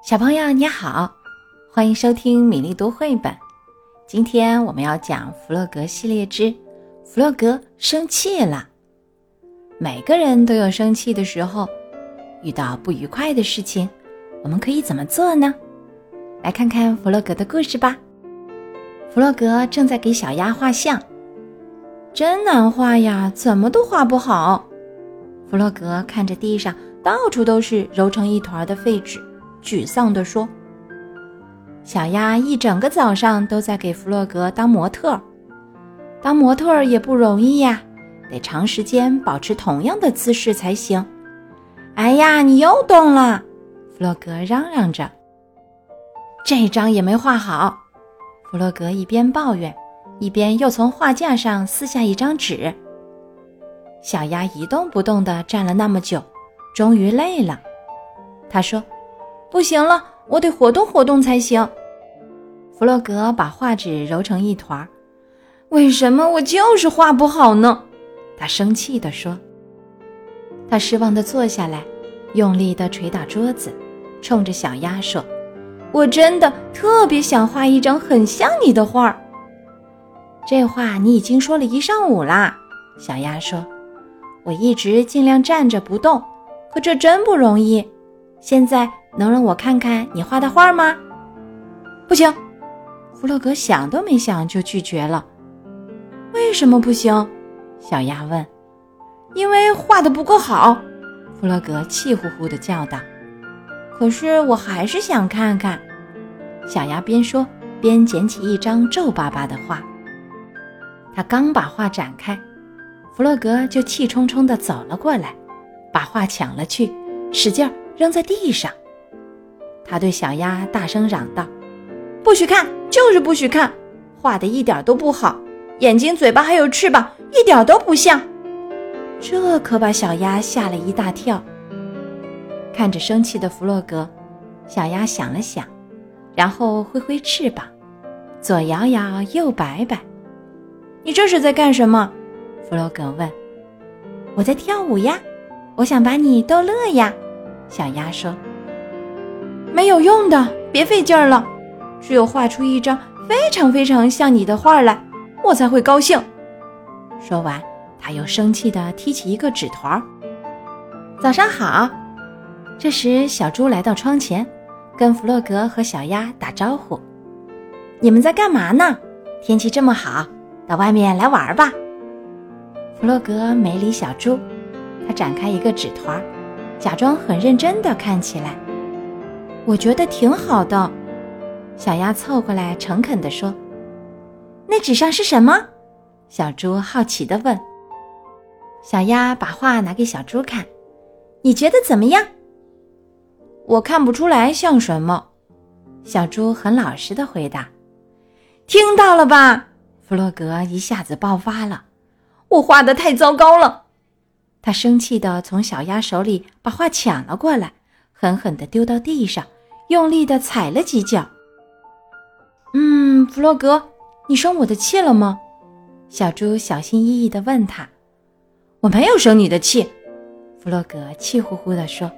小朋友你好，欢迎收听米粒读绘本。今天我们要讲《弗洛格系列之弗洛格生气了》。每个人都有生气的时候，遇到不愉快的事情，我们可以怎么做呢？来看看弗洛格的故事吧。弗洛格正在给小鸭画像，真难画呀，怎么都画不好。弗洛格看着地上到处都是揉成一团的废纸。沮丧地说：“小鸭一整个早上都在给弗洛格当模特，当模特也不容易呀，得长时间保持同样的姿势才行。”哎呀，你又动了！弗洛格嚷嚷着。这张也没画好。弗洛格一边抱怨，一边又从画架上撕下一张纸。小鸭一动不动地站了那么久，终于累了。他说。不行了，我得活动活动才行。弗洛格把画纸揉成一团儿。为什么我就是画不好呢？他生气地说。他失望地坐下来，用力地捶打桌子，冲着小鸭说：“我真的特别想画一张很像你的画儿。”这话你已经说了一上午啦。小鸭说：“我一直尽量站着不动，可这真不容易。现在。”能让我看看你画的画吗？不行，弗洛格想都没想就拒绝了。为什么不行？小鸭问。因为画的不够好，弗洛格气呼呼地叫道。可是我还是想看看。小鸭边说边捡起一张皱巴巴的画。他刚把画展开，弗洛格就气冲冲地走了过来，把画抢了去，使劲扔在地上。他对小鸭大声嚷道：“不许看，就是不许看！画的一点都不好，眼睛、嘴巴还有翅膀，一点都不像。”这可把小鸭吓了一大跳。看着生气的弗洛格，小鸭想了想，然后挥挥翅膀，左摇摇，右摆摆。“你这是在干什么？”弗洛格问。“我在跳舞呀，我想把你逗乐呀。”小鸭说。没有用的，别费劲儿了。只有画出一张非常非常像你的画来，我才会高兴。说完，他又生气地踢起一个纸团儿。早上好。这时，小猪来到窗前，跟弗洛格和小鸭打招呼：“你们在干嘛呢？天气这么好，到外面来玩吧。”弗洛格没理小猪，他展开一个纸团儿，假装很认真地看起来。我觉得挺好的，小鸭凑过来诚恳地说：“那纸上是什么？”小猪好奇地问。小鸭把画拿给小猪看：“你觉得怎么样？”我看不出来像什么。小猪很老实的回答：“听到了吧？”弗洛格一下子爆发了：“我画的太糟糕了！”他生气地从小鸭手里把画抢了过来，狠狠地丢到地上。用力的踩了几脚。嗯，弗洛格，你生我的气了吗？小猪小心翼翼的问他。我没有生你的气，弗洛格气呼呼的说。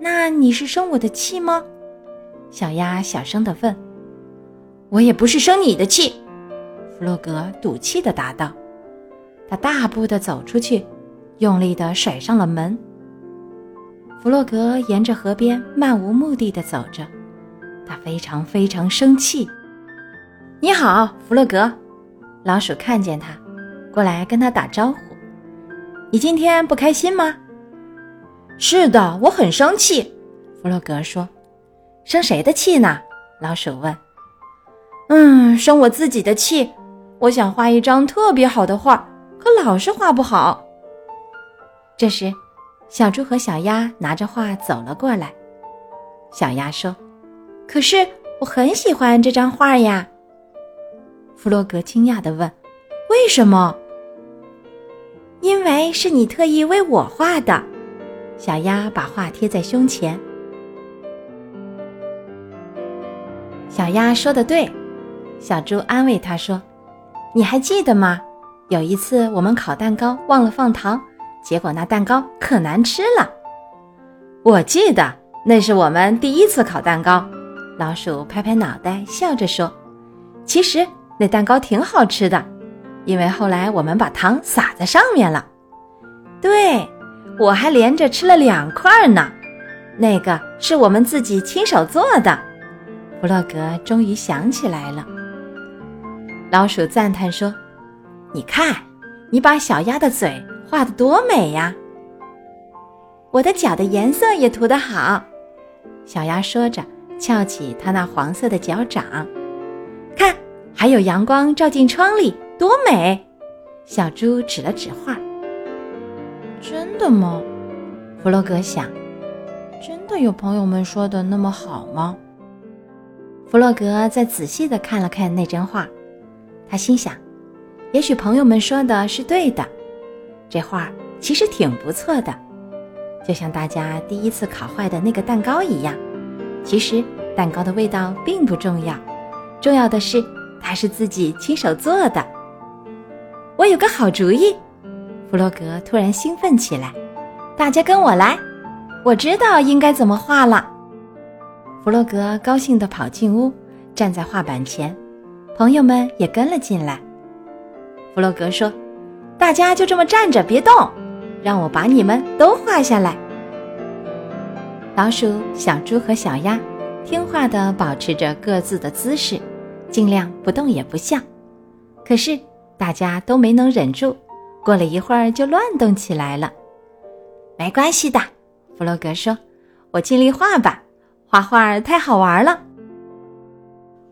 那你是生我的气吗？小鸭小声的问。我也不是生你的气，弗洛格赌气的答道。他大步的走出去，用力的甩上了门。弗洛格沿着河边漫无目的地走着，他非常非常生气。你好，弗洛格。老鼠看见他，过来跟他打招呼。你今天不开心吗？是的，我很生气。弗洛格说。生谁的气呢？老鼠问。嗯，生我自己的气。我想画一张特别好的画，可老是画不好。这时。小猪和小鸭拿着画走了过来。小鸭说：“可是我很喜欢这张画呀。”弗洛格惊讶地问：“为什么？”“因为是你特意为我画的。”小鸭把画贴在胸前。小鸭说的对，小猪安慰他说：“你还记得吗？有一次我们烤蛋糕忘了放糖。”结果那蛋糕可难吃了，我记得。那是我们第一次烤蛋糕。老鼠拍拍脑袋，笑着说：“其实那蛋糕挺好吃的，因为后来我们把糖撒在上面了。对，我还连着吃了两块呢。那个是我们自己亲手做的。”弗洛格终于想起来了。老鼠赞叹说：“你看，你把小鸭的嘴画的多美呀！我的脚的颜色也涂得好。”小鸭说着。翘起它那黄色的脚掌，看，还有阳光照进窗里，多美！小猪指了指画。真的吗？弗洛格想，真的有朋友们说的那么好吗？弗洛格再仔细的看了看那张画，他心想，也许朋友们说的是对的，这画其实挺不错的，就像大家第一次烤坏的那个蛋糕一样。其实蛋糕的味道并不重要，重要的是它是自己亲手做的。我有个好主意，弗洛格突然兴奋起来，大家跟我来，我知道应该怎么画了。弗洛格高兴地跑进屋，站在画板前，朋友们也跟了进来。弗洛格说：“大家就这么站着别动，让我把你们都画下来。”老鼠、小猪和小鸭听话地保持着各自的姿势，尽量不动也不笑。可是大家都没能忍住，过了一会儿就乱动起来了。没关系的，弗洛格说：“我尽力画吧，画画太好玩了。”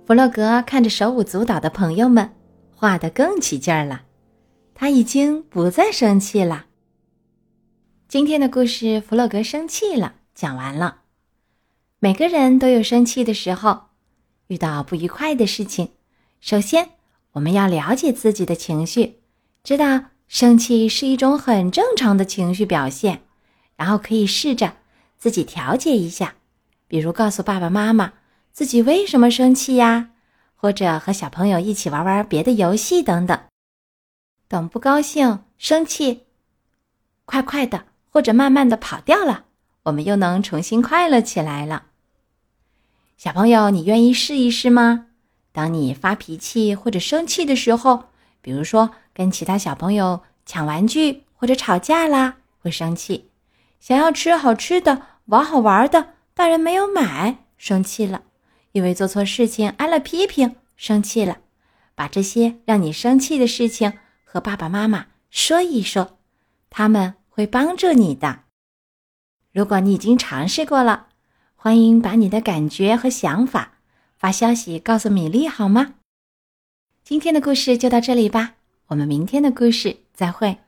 弗洛格看着手舞足蹈的朋友们，画得更起劲儿了。他已经不再生气了。今天的故事，弗洛格生气了。讲完了，每个人都有生气的时候，遇到不愉快的事情，首先我们要了解自己的情绪，知道生气是一种很正常的情绪表现，然后可以试着自己调节一下，比如告诉爸爸妈妈自己为什么生气呀，或者和小朋友一起玩玩别的游戏等等。等不高兴、生气，快快的或者慢慢的跑掉了。我们又能重新快乐起来了。小朋友，你愿意试一试吗？当你发脾气或者生气的时候，比如说跟其他小朋友抢玩具或者吵架啦，会生气；想要吃好吃的、玩好玩的，大人没有买，生气了；因为做错事情挨了批评，生气了。把这些让你生气的事情和爸爸妈妈说一说，他们会帮助你的。如果你已经尝试过了，欢迎把你的感觉和想法发消息告诉米粒好吗？今天的故事就到这里吧，我们明天的故事再会。